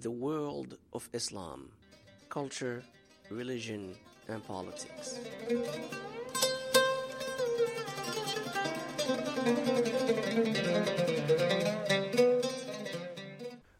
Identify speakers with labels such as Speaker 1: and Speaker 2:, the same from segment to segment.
Speaker 1: the world of Islam, culture, religion, and politics.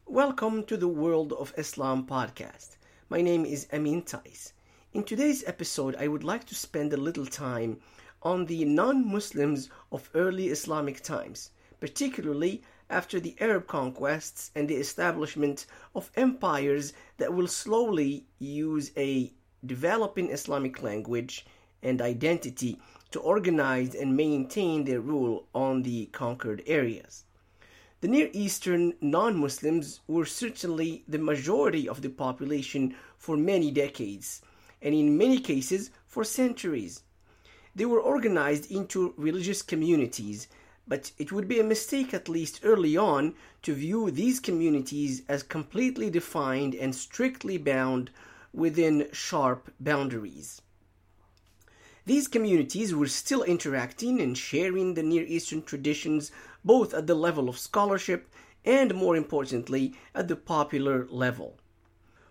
Speaker 1: Welcome to the World of Islam podcast. My name is Amin Tais. In today's episode, I would like to spend a little time on the non Muslims of early Islamic times, particularly after the Arab conquests and the establishment of empires that will slowly use a developing Islamic language and identity to organize and maintain their rule on the conquered areas. The Near Eastern non Muslims were certainly the majority of the population for many decades, and in many cases for centuries. They were organized into religious communities but it would be a mistake, at least early on, to view these communities as completely defined and strictly bound within sharp boundaries. These communities were still interacting and sharing the Near Eastern traditions both at the level of scholarship and, more importantly, at the popular level.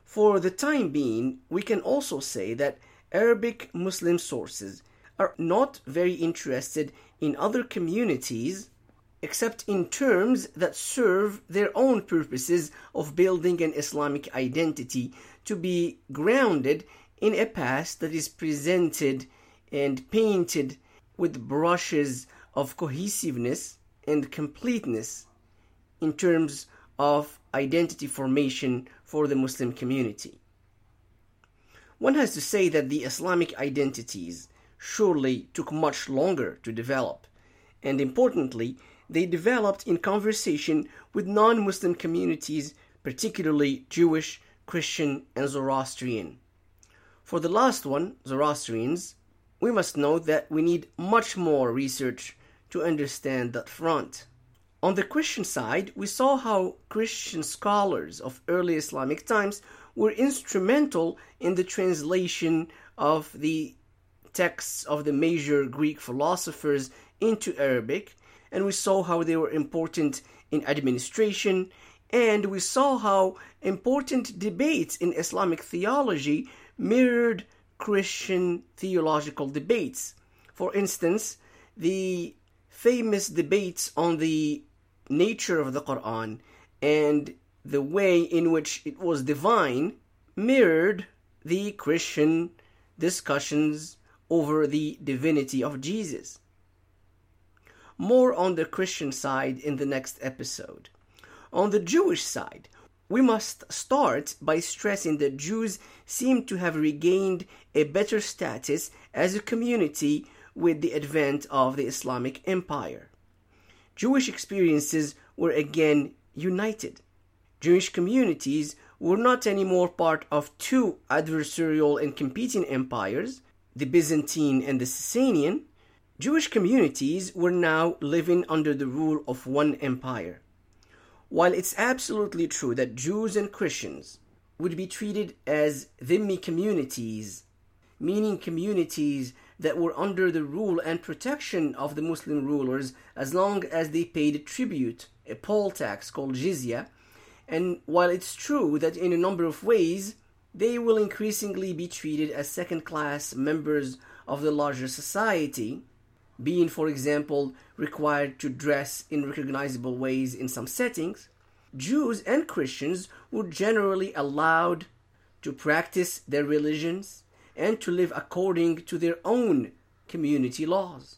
Speaker 1: For the time being, we can also say that Arabic Muslim sources are not very interested in other communities except in terms that serve their own purposes of building an Islamic identity to be grounded in a past that is presented and painted with brushes of cohesiveness and completeness in terms of identity formation for the Muslim community. One has to say that the Islamic identities surely took much longer to develop. And importantly, they developed in conversation with non Muslim communities, particularly Jewish, Christian, and Zoroastrian. For the last one, Zoroastrians, we must note that we need much more research to understand that front. On the Christian side, we saw how Christian scholars of early Islamic times were instrumental in the translation of the texts of the major Greek philosophers into Arabic, and we saw how they were important in administration, and we saw how important debates in Islamic theology mirrored Christian theological debates. For instance, the famous debates on the nature of the Quran and the way in which it was divine mirrored the Christian discussions over the divinity of Jesus. More on the Christian side in the next episode. On the Jewish side, we must start by stressing that Jews seem to have regained a better status as a community with the advent of the Islamic Empire. Jewish experiences were again united. Jewish communities were not anymore part of two adversarial and competing empires, the Byzantine and the Sasanian, Jewish communities were now living under the rule of one empire. While it's absolutely true that Jews and Christians would be treated as dhimmi communities, meaning communities that were under the rule and protection of the Muslim rulers as long as they paid tribute, a poll tax called jizya, and while it's true that in a number of ways they will increasingly be treated as second class members of the larger society, being, for example, required to dress in recognizable ways in some settings, Jews and Christians were generally allowed to practice their religions and to live according to their own community laws.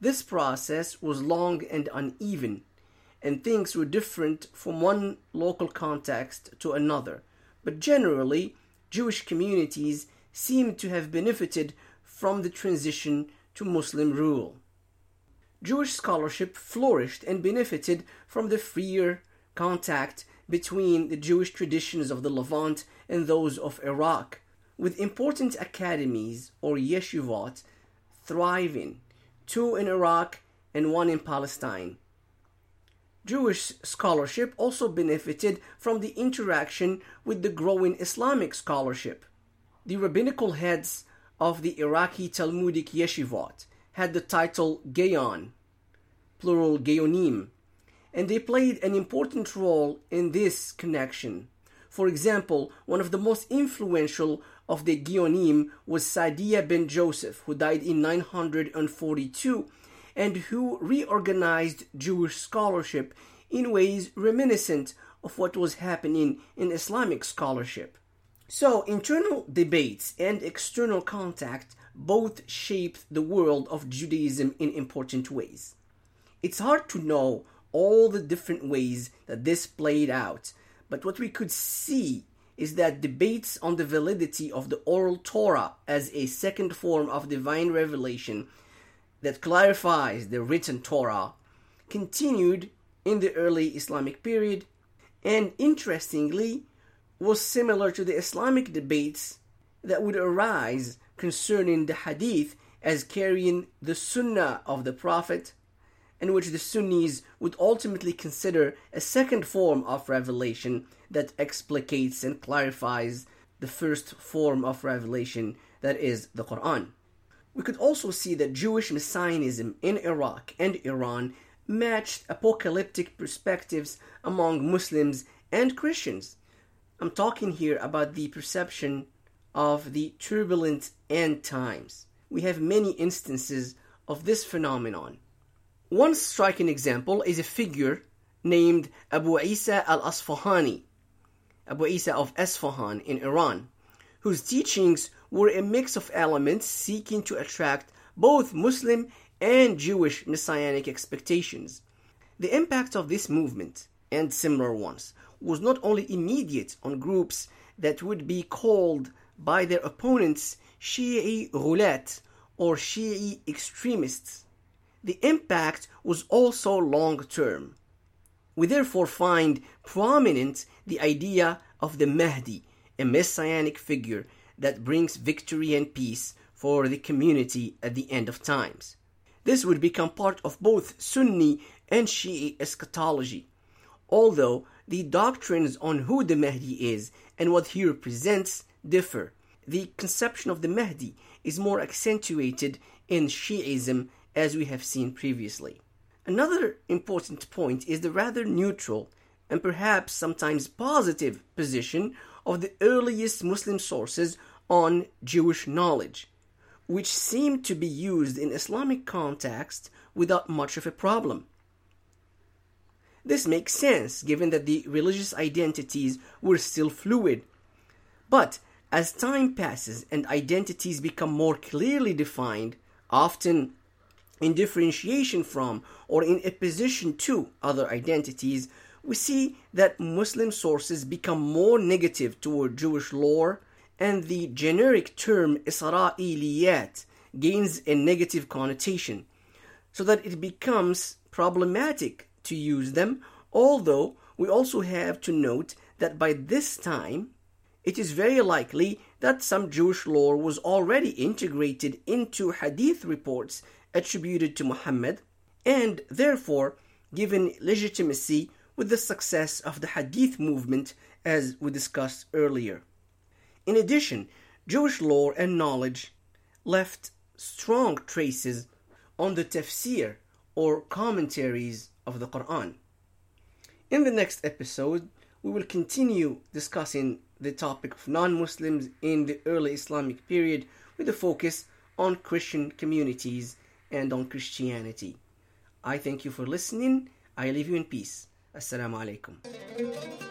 Speaker 1: This process was long and uneven, and things were different from one local context to another but generally, Jewish communities seem to have benefited from the transition to Muslim rule. Jewish scholarship flourished and benefited from the freer contact between the Jewish traditions of the Levant and those of Iraq, with important academies or yeshivot thriving, two in Iraq and one in Palestine. Jewish scholarship also benefited from the interaction with the growing Islamic scholarship. The rabbinical heads of the Iraqi Talmudic yeshivot had the title Gaon, plural Gaonim, and they played an important role in this connection. For example, one of the most influential of the Geonim was Sadia ben Joseph, who died in 942 and who reorganized Jewish scholarship in ways reminiscent of what was happening in Islamic scholarship. So, internal debates and external contact both shaped the world of Judaism in important ways. It's hard to know all the different ways that this played out, but what we could see is that debates on the validity of the oral Torah as a second form of divine revelation that clarifies the written Torah continued in the early Islamic period and interestingly was similar to the Islamic debates that would arise concerning the hadith as carrying the sunnah of the Prophet, in which the Sunnis would ultimately consider a second form of revelation that explicates and clarifies the first form of revelation, that is the Quran. We could also see that Jewish messianism in Iraq and Iran matched apocalyptic perspectives among Muslims and Christians. I'm talking here about the perception of the turbulent end times. We have many instances of this phenomenon. One striking example is a figure named Abu Isa al Asfahani, Abu Isa of Esfahan in Iran, whose teachings were a mix of elements seeking to attract both Muslim and Jewish messianic expectations. The impact of this movement and similar ones was not only immediate on groups that would be called by their opponents Shi'i Ghulat or Shi'i extremists. The impact was also long term. We therefore find prominent the idea of the Mahdi, a messianic figure that brings victory and peace for the community at the end of times. This would become part of both Sunni and Shi'i eschatology, although the doctrines on who the Mahdi is and what he represents differ. The conception of the Mahdi is more accentuated in Shi'ism as we have seen previously. Another important point is the rather neutral and perhaps sometimes positive position of the earliest Muslim sources on Jewish knowledge which seem to be used in Islamic context without much of a problem. This makes sense given that the religious identities were still fluid. But as time passes and identities become more clearly defined, often in differentiation from or in opposition to other identities, we see that Muslim sources become more negative toward Jewish lore and the generic term Isra'iliyat gains a negative connotation, so that it becomes problematic to use them, although we also have to note that by this time it is very likely that some Jewish lore was already integrated into hadith reports attributed to Muhammad and therefore given legitimacy with the success of the hadith movement as we discussed earlier. In addition, Jewish lore and knowledge left strong traces on the tafsir or commentaries of the Quran. In the next episode, we will continue discussing the topic of non Muslims in the early Islamic period with a focus on Christian communities and on Christianity. I thank you for listening. I leave you in peace. Assalamu alaikum.